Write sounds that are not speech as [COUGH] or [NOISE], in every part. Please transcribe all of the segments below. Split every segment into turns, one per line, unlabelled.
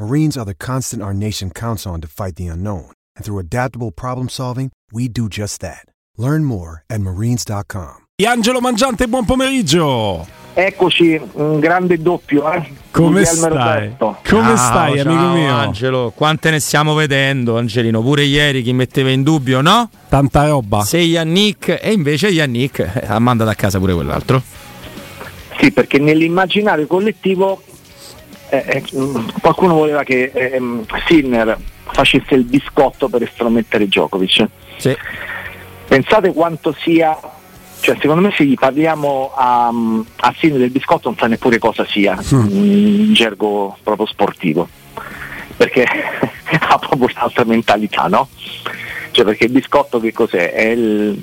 Marines are the constant our nation counts on to fight the unknown. And through adaptable problem solving, we do just that. Learn more at marines.com.
Angelo Mangiante, buon pomeriggio.
Eccoci, un grande doppio, eh?
Come stai? Come
Ciao,
stai,
ciao,
amico mio?
Angelo, quante ne stiamo vedendo, Angelino? Pure ieri chi metteva in dubbio, no?
Tanta roba.
Se Yannick, e invece Yannick eh, ha mandato a casa pure quell'altro.
Sì, perché nell'immaginario collettivo eh, eh, mm, qualcuno voleva che eh, mm, Sinner facesse il biscotto per estromettere Djokovic.
Sì.
Pensate quanto sia, cioè secondo me se gli parliamo a, a Sinner del biscotto non sa neppure cosa sia, in gergo proprio sportivo, perché [LAUGHS] ha proprio un'altra mentalità, no? Cioè perché il biscotto che cos'è? È il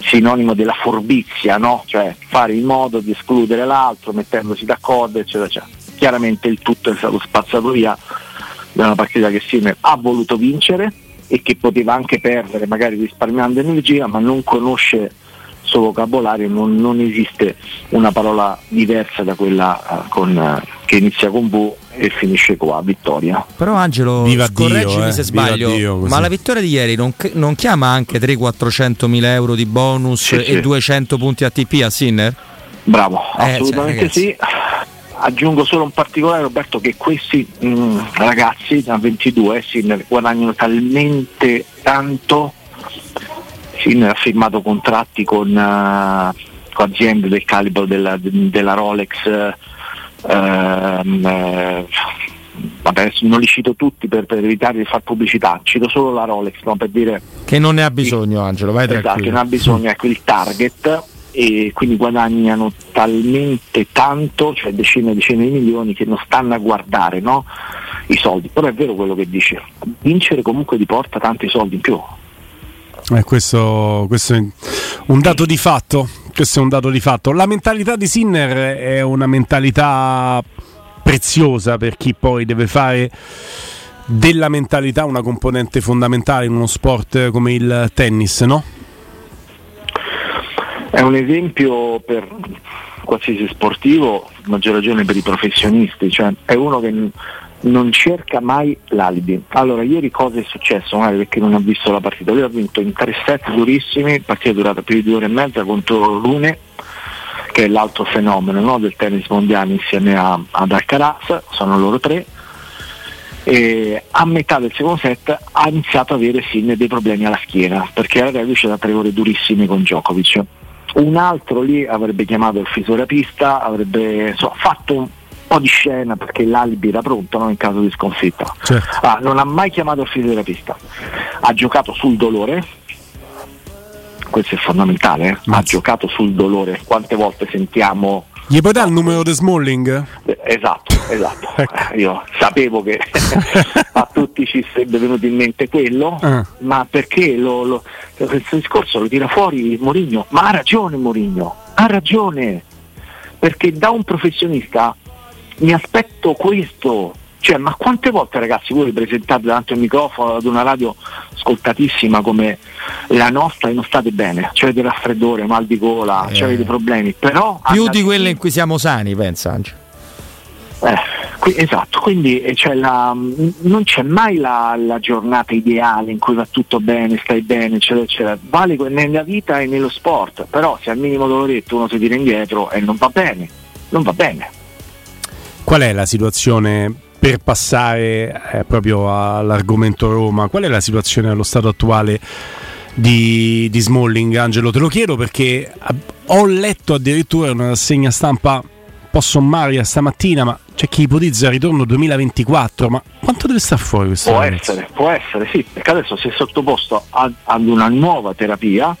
sinonimo della furbizia, no? Cioè fare in modo di escludere l'altro, mettendosi d'accordo, eccetera, eccetera. Chiaramente il tutto è stato spazzato via da una partita che Sinner ha voluto vincere e che poteva anche perdere, magari risparmiando energia, ma non conosce il suo vocabolario, non, non esiste una parola diversa da quella eh, con, eh, che inizia con V e finisce con A, vittoria.
Però Angelo,
Viva
correggimi
Dio, eh,
se sbaglio,
Dio,
ma la vittoria di ieri non, non chiama anche 300-400 mila euro di bonus
Sì,
e
sì.
200 punti ATP a Sinner?
Bravo,
Eh,
assolutamente
cioè,
sì. Aggiungo solo un particolare Roberto che questi mh, ragazzi da 22 Sinner guadagnano talmente tanto Sinner ha firmato contratti con, eh, con aziende del calibro della, della Rolex ehm, eh, vabbè, non li cito tutti per, per evitare di fare pubblicità cito solo la Rolex no, per dire
Che non ne ha bisogno, Angelo, vai
Esatto,
tranquillo.
non ha bisogno, [LAUGHS] ecco il target e quindi guadagnano talmente tanto, cioè decine e decine di milioni che non stanno a guardare no? i soldi, però è vero quello che dice, vincere comunque ti porta tanti soldi in più.
Eh, questo, questo è un dato di fatto. Questo è un dato di fatto. La mentalità di Sinner è una mentalità preziosa per chi poi deve fare della mentalità una componente fondamentale in uno sport come il tennis, no?
È un esempio per qualsiasi sportivo, maggior ragione per i professionisti, cioè è uno che non cerca mai l'alibi. Allora, ieri cosa è successo? Magari perché non ha visto la partita. Lui ha vinto in tre set durissimi, partita durata più di due ore e mezza contro Rune, che è l'altro fenomeno no, del tennis mondiale insieme a, ad Alcaraz, sono loro tre. E a metà del secondo set ha iniziato ad avere Sinner dei problemi alla schiena perché era reduce da tre ore durissime con Djokovic. Un altro lì avrebbe chiamato il fisioterapista, avrebbe insomma, fatto un po' di scena perché l'alibi era pronto no, in caso di sconfitta.
Certo.
Ah, non ha mai chiamato il fisioterapista, ha giocato sul dolore, questo è fondamentale, eh? ha giocato sul dolore, quante volte sentiamo
Gli puoi dare il numero di Smalling?
eh, Esatto, esatto. [LAUGHS]
Ecco.
Eh, Io sapevo che [LAUGHS] a tutti ci sarebbe venuto in mente quello,
Ah.
ma perché lo, lo- questo discorso lo tira fuori Mourinho? Ma ha ragione Mourinho, ha ragione, perché da un professionista mi aspetto questo. Cioè, ma quante volte ragazzi voi vi presentate davanti a un microfono ad una radio ascoltatissima come la nostra e non state bene, cioè avete raffreddore, mal di gola,
Eh.
cioè avete problemi, però
Più
andate-
di quelle in cui siamo sani, pensa Angelo.
eh, qui- esatto, quindi eh, cioè, la- non c'è mai la, la giornata ideale in cui va tutto bene, stai bene, eccetera, eccetera. Vale nella vita e nello sport, però se al minimo doloretto uno si tira indietro e non va bene, non va bene.
Qual è la situazione per passare eh, proprio all'argomento Roma? Qual è la situazione allo stato attuale di, di Smalling, Angelo? Te lo chiedo perché a- ho letto addirittura una rassegna stampa un po' sommaria stamattina, ma c'è chi ipotizza il ritorno 2024, ma quanto deve stare fuori questo?
Può
ragazzo?
essere, può essere, sì, perché adesso si è sottoposto a- ad una nuova terapia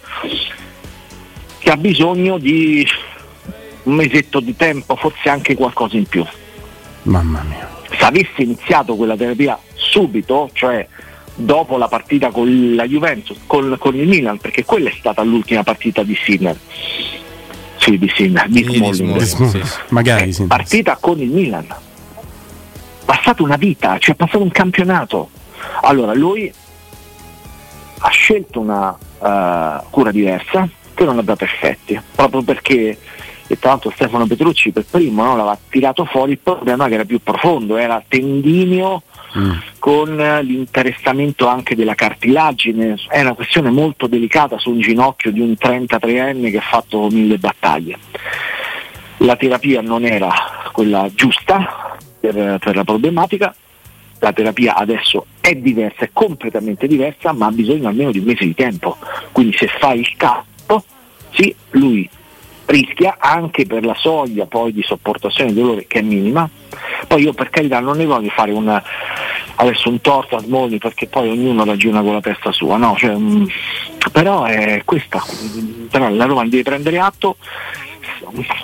che ha bisogno di un mesetto di tempo, forse anche qualcosa in più.
Mamma mia.
Se avessi iniziato quella terapia subito, cioè dopo la partita con la Juventus, con, con il Milan, perché quella è stata l'ultima partita di Sinner. Sì, di Sinner, di Smalling.
Sì.
Magari
Eh,
sì.
partita con il Milan. Passata una vita, cioè passato un campionato. Allora lui ha scelto una eh, cura diversa che non ha dato effetti, proprio perché e tra l'altro Stefano Petrucci per primo no, l'aveva tirato fuori il problema che era più profondo, era tendineo
Mm.
con l'interessamento anche della cartilagine, è una questione molto delicata su un ginocchio di un 33enne che ha fatto mille battaglie. La terapia non era quella giusta per, per la problematica, la terapia adesso è diversa, è completamente diversa, ma ha bisogno almeno di un mese di tempo. Quindi se fai il capo, sì, lui rischia anche per la soglia poi di sopportazione del dolore che è minima. Poi io per carità non ne voglio fare un, adesso un torto a Smolli perché poi ognuno ragiona con la testa sua, no? Cioè, mm, però è questa, però la Roma deve prendere atto.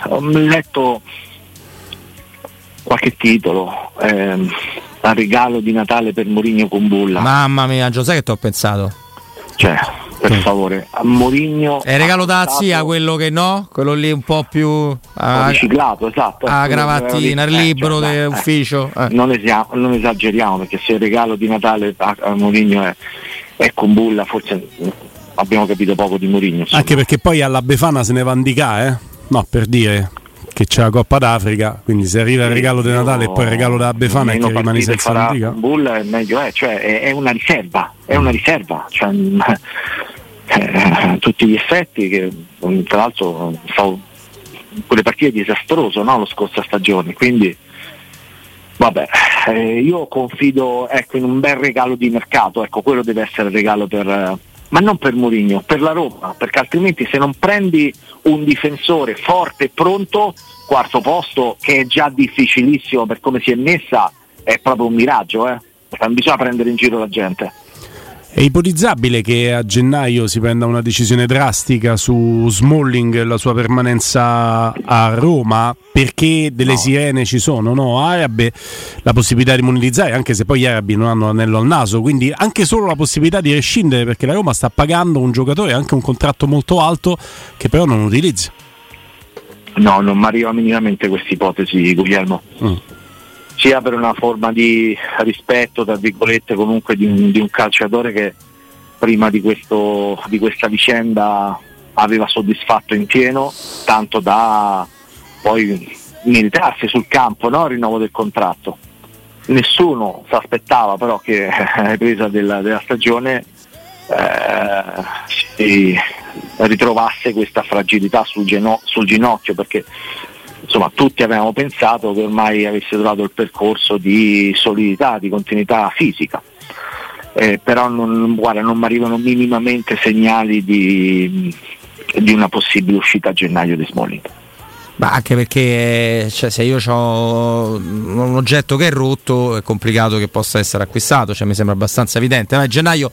Ho letto qualche titolo, ehm, al regalo di Natale per Mourinho con Bulla.
Mamma mia, Giuseppe, che ti ho pensato?
Cioè, per favore, a Mourinho
È regalo da zia, quello che no? Quello lì un po' più
Ho
a,
riciclato, esatto.
a
Eh,
gravattina,
eh,
il libro
cioè,
di
eh,
ufficio. eh.
Non, non esageriamo perché se il regalo di Natale a, a Mourinho è, è con Bulla, forse mm, abbiamo capito poco di Mourinho. insomma.
Anche perché poi alla Befana se ne va a indicare, eh? No, per dire che c'è la Coppa d'Africa, quindi se arriva il regalo di Natale e poi il regalo della Befana è
meno
che
partite
senza
farà
l'antica.
Bull è meglio è, cioè è, è una riserva, è una riserva, cioè, [LAUGHS] eh, tutti gli effetti che mm, tra l'altro stavo quelle partite disastroso no, lo scorsa stagione, quindi vabbè, eh, io confido ecco, in un bel regalo di mercato, ecco, quello deve essere il regalo per eh, ma non per Mourinho, per la Roma, perché altrimenti se non prendi un difensore forte e pronto, quarto posto, che è già difficilissimo per come si è messa, è proprio un miraggio, eh? Bisogna prendere in giro la gente.
È ipotizzabile che a gennaio si prenda una decisione drastica su Smalling e la sua permanenza a Roma perché delle
No.
sirene ci sono, no? Arabe, la possibilità di monetizzare, anche se poi gli arabi non hanno l'anello al naso, quindi anche solo la possibilità di rescindere perché la Roma sta pagando un giocatore anche un contratto molto alto che però non utilizza.
No, non mi arriva minimamente questa ipotesi, Guglielmo.
Mm.
Sia per una forma di rispetto, tra virgolette, comunque di un, di un calciatore che prima di, questo, di questa vicenda aveva soddisfatto in pieno, tanto da poi militarsi sul campo, no? il rinnovo del contratto. Nessuno si aspettava però che [LAUGHS] alla ripresa della, della stagione eh, si ritrovasse questa fragilità sul, geno- sul ginocchio perché insomma tutti avevamo pensato che ormai avesse trovato il percorso di solidità, di continuità fisica. Eh, però non, guarda, non mi arrivano minimamente segnali di, di una possibile uscita a gennaio di Smalling.
Ma anche perché cioè, se io ho un oggetto che è rotto è complicato che possa essere acquistato, cioè, mi sembra abbastanza evidente. Ma gennaio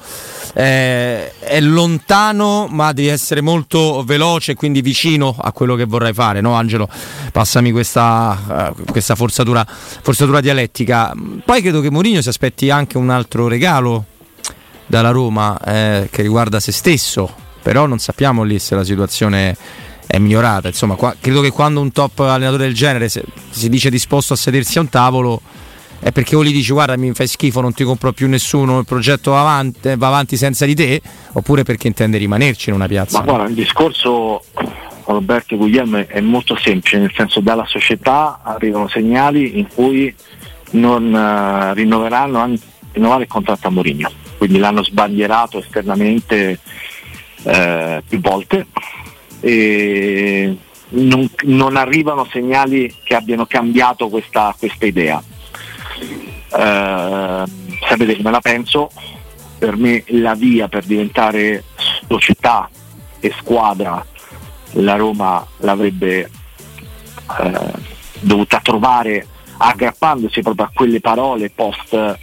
eh, è lontano, ma devi essere molto veloce e quindi vicino a quello che vorrai fare, no Angelo? Passami questa, eh, questa forzatura, forzatura dialettica. Poi credo che Mourinho si aspetti anche un altro regalo dalla Roma eh, che riguarda se stesso, però non sappiamo lì se la situazione è migliorata. Insomma, qua- credo che quando un top allenatore del genere se- si dice disposto a sedersi a un tavolo è perché o gli dici guarda mi fai schifo, non ti compro più nessuno, il progetto va avanti, va avanti senza di te, oppure perché intende rimanerci in una piazza.
Ma guarda, il discorso Roberto e Guglielmo è molto semplice, nel senso dalla società arrivano segnali in cui non eh, rinnoveranno anzi rinnovare il contratto a Mourinho, quindi l'hanno sbandierato esternamente eh, più volte e non, non arrivano segnali che abbiano cambiato questa, questa idea. Eh, sapete come la penso? Per me la via per diventare società e squadra la Roma l'avrebbe eh, dovuta trovare aggrappandosi proprio a quelle parole post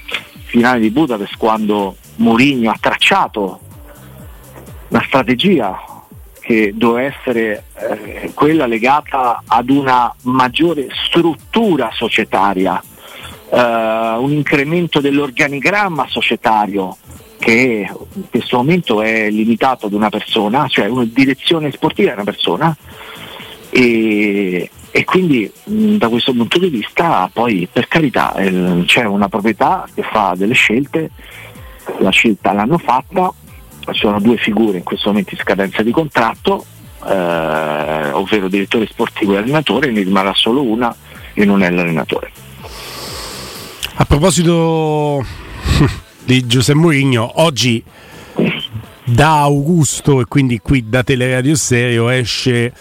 finale di Budapest quando Mourinho ha tracciato una strategia che doveva essere eh, quella legata ad una maggiore struttura societaria, eh, un incremento dell'organigramma societario che in questo momento è limitato ad una persona, cioè una direzione sportiva è una persona e, e quindi mh, da questo punto di vista poi per carità eh, c'è una proprietà che fa delle scelte, la scelta l'hanno fatta, sono due figure in questo momento in scadenza di contratto, eh, ovvero direttore sportivo e allenatore, ne rimarrà solo una e non è l'allenatore.
A proposito [LAUGHS] di Giuseppe Mourinho, oggi da Augusto e quindi qui da Teleradio Stereo esce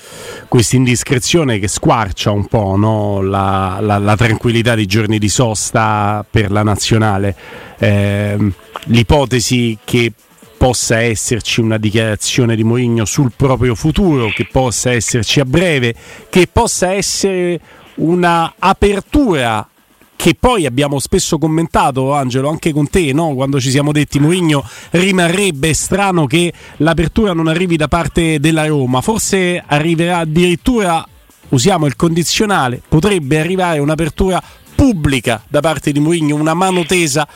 questa indiscrezione che squarcia un po' no? la, la, la, tranquillità di giorni di sosta per la nazionale. Eh, l'ipotesi che possa esserci una dichiarazione di Mourinho sul proprio futuro, che possa esserci a breve, che possa essere una apertura che poi abbiamo spesso commentato, Angelo, anche con te, no? quando ci siamo detti Mourinho rimarrebbe strano che l'apertura non arrivi da parte della Roma, forse arriverà addirittura, usiamo il condizionale, potrebbe arrivare un'apertura pubblica da parte di Mourinho, una mano tesa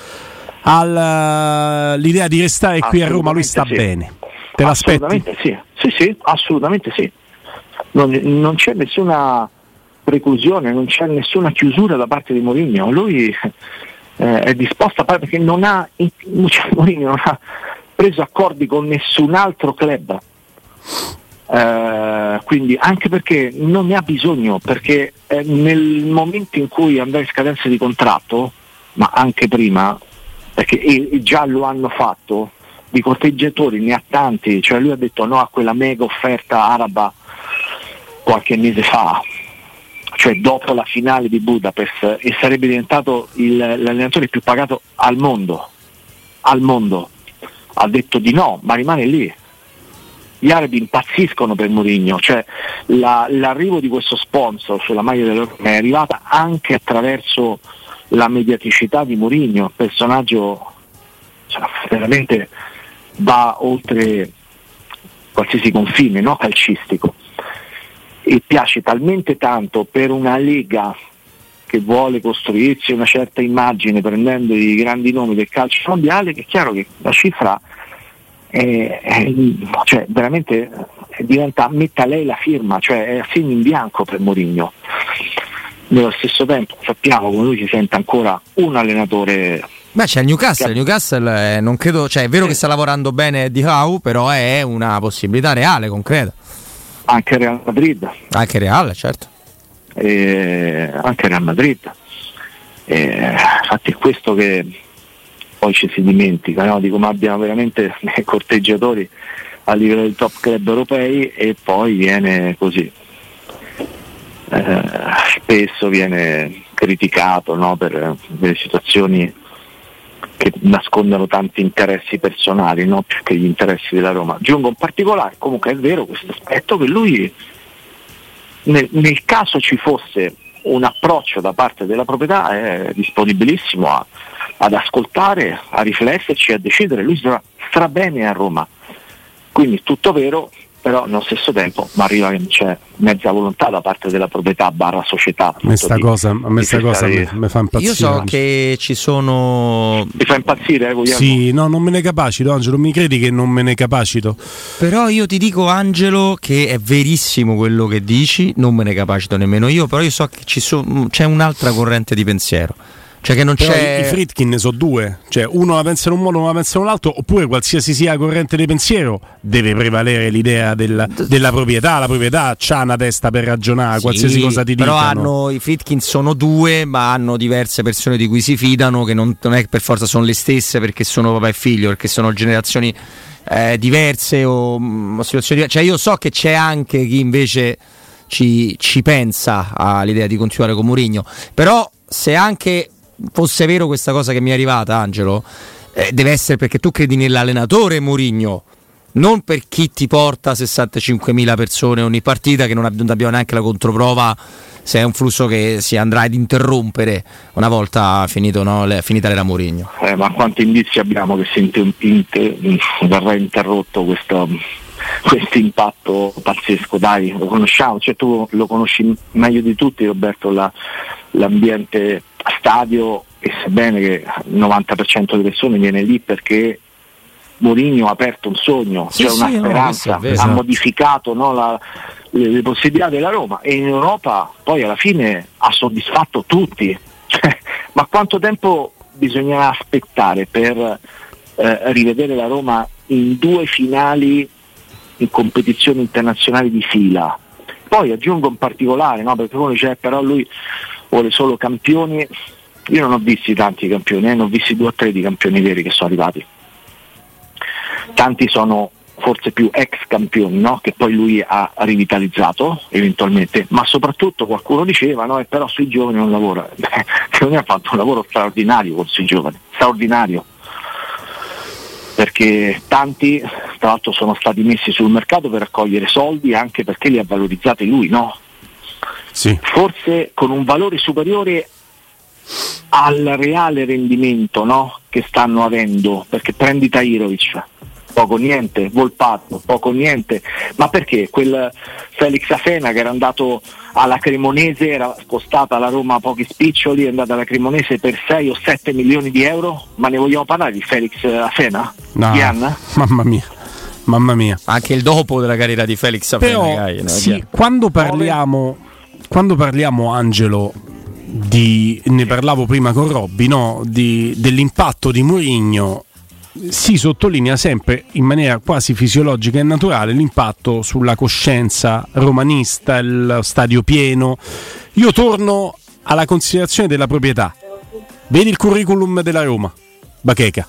all'idea di restare qui a Roma, lui sta
sì.
bene. Te l'aspetti?
Assolutamente sì, sì, sì, assolutamente sì. Non, non c'è nessuna preclusione, non c'è nessuna chiusura da parte di Mourinho. Lui eh, è disposto a fare perché non ha, cioè, Mourinho non ha preso accordi con nessun altro club. Eh, quindi anche perché non ne ha bisogno, perché eh, nel momento in cui andrà in scadenza di contratto, ma anche prima, perché e, già lo hanno fatto, di corteggiatori ne ha tanti, cioè lui ha detto no a quella mega offerta araba qualche mese fa, cioè dopo la finale di Budapest. E sarebbe diventato il, l'allenatore più pagato al mondo, al mondo. Ha detto di no, ma rimane lì. Gli arabi impazziscono per Mourinho, cioè la, l'arrivo di questo sponsor sulla maglia dell'Europa è arrivata anche attraverso la mediaticità di Mourinho, personaggio cioè, veramente va oltre qualsiasi confine no? calcistico e piace talmente tanto per una lega che vuole costruirsi una certa immagine prendendo i grandi nomi del calcio mondiale che è chiaro che la cifra è, è, cioè, veramente diventa metta lei la firma, cioè è a segno in bianco per Mourinho. Nello stesso tempo sappiamo come lui si sente ancora un allenatore
Beh, c'è il Newcastle. Il Newcastle eh, non credo, cioè, è vero che sta lavorando bene di Howe, però è una possibilità reale, concreta.
Anche Real Madrid.
Anche Real, certo.
E anche Real Madrid. E, infatti è questo che poi ci si dimentica, no? di come abbiano veramente [LAUGHS] corteggiatori a livello di top club europei e poi viene così. Eh, spesso viene criticato no? per delle situazioni che nascondono tanti interessi personali no? più che gli interessi della Roma. Giungo in particolare, comunque è vero questo aspetto che lui nel, nel, caso ci fosse un approccio da parte della proprietà è disponibilissimo a, ad ascoltare, a rifletterci, a decidere, lui sarà, starà bene a Roma. Quindi tutto vero, però nello stesso tempo mi arriva che c'è mezza volontà da parte della proprietà barra società.
A me sta cosa, a me sta cosa mi, mi, fa impazzire.
Io so che ci sono...
Mi fa impazzire, eh, Guglielmo?
Sì, no, non me ne capacito, Angelo, mi credi che non me ne capacito?
Però io ti dico, Angelo, che è verissimo quello che dici, non me ne capacito nemmeno io, però io so che so, c'è un'altra corrente di pensiero cioè che non
Però
c'è.
I Fritkin ne so due, cioè uno la pensa in un modo, uno la pensa in un altro, oppure qualsiasi sia la corrente di pensiero deve prevalere l'idea del, della proprietà. La proprietà ha una testa per ragionare, sì, qualsiasi cosa ti
però
dicano.
Hanno, I Fritkin sono due, ma hanno diverse persone di cui si fidano, che non, non è che per forza sono le stesse perché sono papà e figlio, perché sono generazioni eh, diverse o, mm, o situazioni diverse. Cioè io so che c'è anche chi invece ci, ci pensa all'idea di continuare con Mourinho, però se anche fosse vero questa cosa che mi è arrivata, Angelo, eh, deve essere perché tu credi nell'allenatore Mourinho non per chi ti porta 65.000 persone ogni partita, che non abbiamo neanche la controprova se è un flusso che si andrà ad interrompere una volta finito, no, le, finita l'era Mourinho.
Eh, ma quanti indizi abbiamo che si inter- verrà interrotto questo, questo impatto pazzesco? Dai, lo conosciamo, cioè tu lo conosci meglio di tutti Roberto, la, l'ambiente stadio e sebbene che il 90% delle persone viene lì perché Mourinho ha aperto un sogno, sì, cioè una sì, speranza, no, ha modificato no, la, le, le, possibilità della Roma e in Europa poi alla fine ha soddisfatto tutti. [LAUGHS] Ma quanto tempo bisognerà aspettare per eh, rivedere la Roma in due finali in competizioni internazionali di fila? Poi aggiungo un particolare, no? perché uno dice eh, però lui vuole solo campioni. Io non ho visti tanti campioni, eh, ne ho visti due o tre di campioni veri che sono arrivati tanti sono forse più ex campioni no? che poi lui ha rivitalizzato eventualmente, ma soprattutto qualcuno diceva no? e però sui giovani non lavora. [LAUGHS] Secondo me ha fatto un lavoro straordinario con sui giovani, straordinario. Perché tanti tra l'altro sono stati messi sul mercato per raccogliere soldi anche perché li ha valorizzati lui, no?
Sì.
Forse con un valore superiore al reale rendimento no? che stanno avendo, perché prendi Tairovic, poco niente, Volpato, poco niente, ma perché quel Felix Afena che era andato alla Cremonese, era costata alla Roma pochi spiccioli, è andata alla Cremonese per 6 o 7 milioni di euro, ma ne vogliamo parlare di Felix Afena?
No,
Ian?
mamma mia. Mamma mia.
Anche il dopo della carriera di Felix Afena.
Però, sì, quando parliamo, quando parliamo Angelo di, ne parlavo prima con Robby, no? dell'impatto di Mourinho si sottolinea sempre in maniera quasi fisiologica e naturale l'impatto sulla coscienza romanista, il stadio pieno. Io torno alla considerazione della proprietà. Vedi il curriculum della Roma, Bacheca.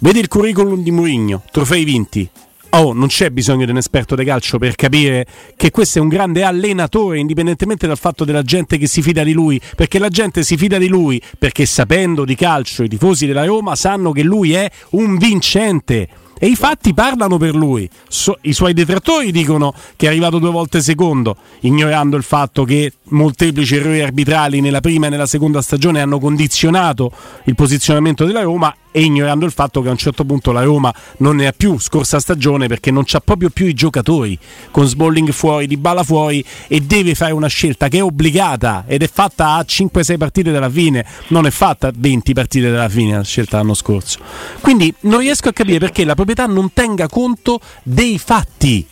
Vedi il curriculum di Mourinho, trofei vinti, Oh, non c'è bisogno di un esperto di calcio per capire che questo è un grande allenatore, indipendentemente dal fatto della gente che si fida di lui, perché la gente si fida di lui perché sapendo di calcio i tifosi della Roma sanno che lui è un vincente e i fatti parlano per lui. So, I suoi detrattori dicono che è arrivato due volte secondo, ignorando il fatto che molteplici errori arbitrali nella prima e nella seconda stagione hanno condizionato il posizionamento della Roma e ignorando il fatto che a un certo punto la Roma non ne ha più scorsa stagione perché non c'ha proprio più i giocatori con Sbolling fuori, Di Bala fuori e deve fare una scelta che è obbligata ed è fatta a 5-6 partite dalla fine, non è fatta a 20 partite dalla fine la scelta l'anno scorso. Quindi non riesco a capire perché la proprietà non tenga conto dei fatti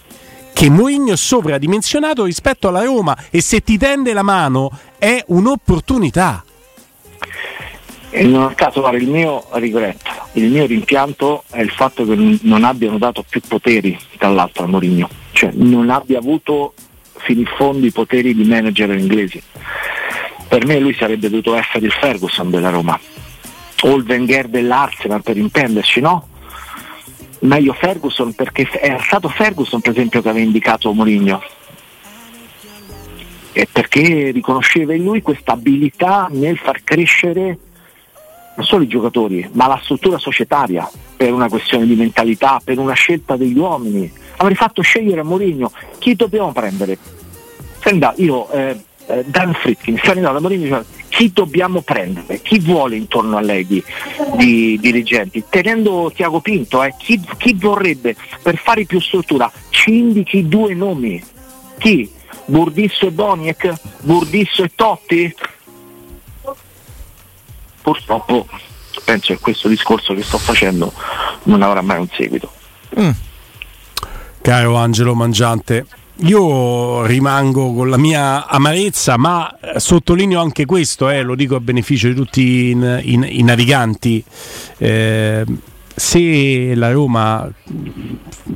che Mourinho è sovradimensionato rispetto alla Roma e se ti tende la mano è un'opportunità.
In un caso guarda, il mio regretto, il mio rimpianto è il fatto che non abbiano dato più poteri tra l'altro a Mourinho, cioè non abbia avuto fino in fondo i poteri di manager inglesi. Per me lui sarebbe dovuto essere il Ferguson della Roma, o il Wenger dell'Arsenal per intenderci, no? meglio Ferguson perché è stato Ferguson per esempio che aveva indicato Mourinho e perché riconosceva in lui questa abilità nel far crescere non solo i giocatori ma la struttura societaria per una questione di mentalità, per una scelta degli uomini avrei fatto scegliere a Mourinho chi dobbiamo prendere Senta, io eh, eh, Dan Fritkin, Sarino Lamorini diceva chi dobbiamo prendere, chi vuole intorno a lei di, di dirigenti, tenendo Tiago Pinto, eh, chi, chi, vorrebbe per fare più struttura, ci indichi due nomi, chi? Burdisso e Boniek? Burdisso e Totti? Purtroppo penso che questo discorso che sto facendo non avrà mai un seguito. Mm.
Caro Angelo Mangiante, io rimango con la mia amarezza, ma sottolineo anche questo, eh, lo dico a beneficio di tutti i, i, i naviganti. Eh, se la Roma,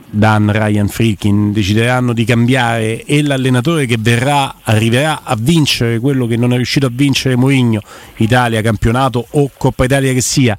Dan, Ryan Freakin decideranno di cambiare e l'allenatore che verrà arriverà a vincere quello che non è riuscito a vincere Mourinho, Italia, campionato o Coppa Italia che sia,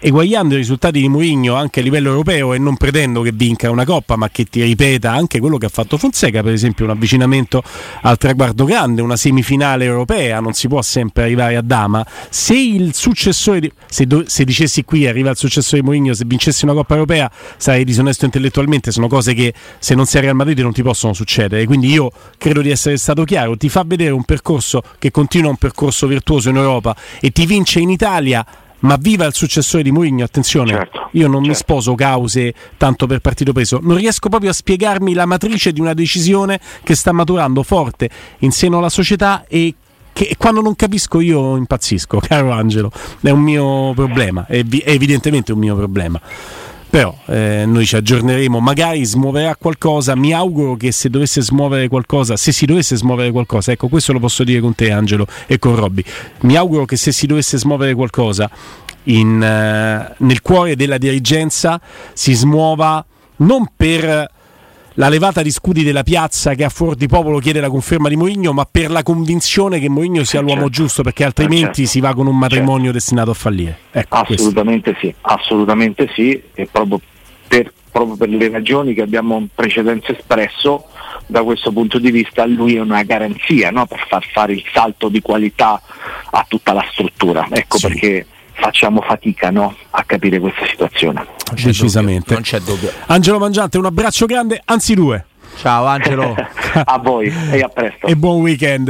eguagliando i risultati di Mourinho anche a livello europeo e non pretendo che vinca una coppa, ma che ti ripeta anche quello che ha fatto Fonseca, per esempio un avvicinamento al traguardo grande, una semifinale europea, non si può sempre arrivare a dama. Se il successore di, se, do, se dicessi qui arriva il successore di Mourinho, se vincessi una coppa europea sarei disonesto intellettualmente, sono cose che se non sei a Real Madrid non ti possono succedere. Quindi io credo di essere stato chiaro, ti fa vedere un percorso che continua un percorso virtuoso in Europa e ti vince in Italia ma viva il successore di Mourinho, attenzione, certo, io non certo. mi sposo cause tanto per partito preso, non riesco proprio a spiegarmi la matrice di una decisione che sta maturando forte in seno alla società e che quando non capisco io impazzisco, [LAUGHS] caro Angelo, è un mio problema, è, è evidentemente un mio problema. Però eh, noi ci aggiorneremo, magari smuoverà qualcosa, mi auguro che se dovesse smuovere qualcosa, se si dovesse smuovere qualcosa, ecco questo lo posso dire con te Angelo e con Robby, mi auguro che se si dovesse smuovere qualcosa in, eh, nel cuore della dirigenza si smuova non per la levata di scudi della piazza che a fuor di popolo chiede la conferma di Mourinho, ma per la convinzione che Mourinho sia l'uomo certo. giusto, perché altrimenti certo. si va con un matrimonio certo. destinato a fallire.
Ecco, assolutamente questo. sì, assolutamente sì, e proprio per, proprio per le ragioni che abbiamo in precedenza espresso, da questo punto di vista lui è una garanzia no? per far fare il salto di qualità a tutta la struttura. Ecco sì. perché facciamo fatica no? a capire questa situazione.
Decisamente.
non c'è dubbio.
Angelo Mangiante, un abbraccio grande, anzi due.
Ciao Angelo. [LAUGHS]
a voi e a presto.
E buon weekend.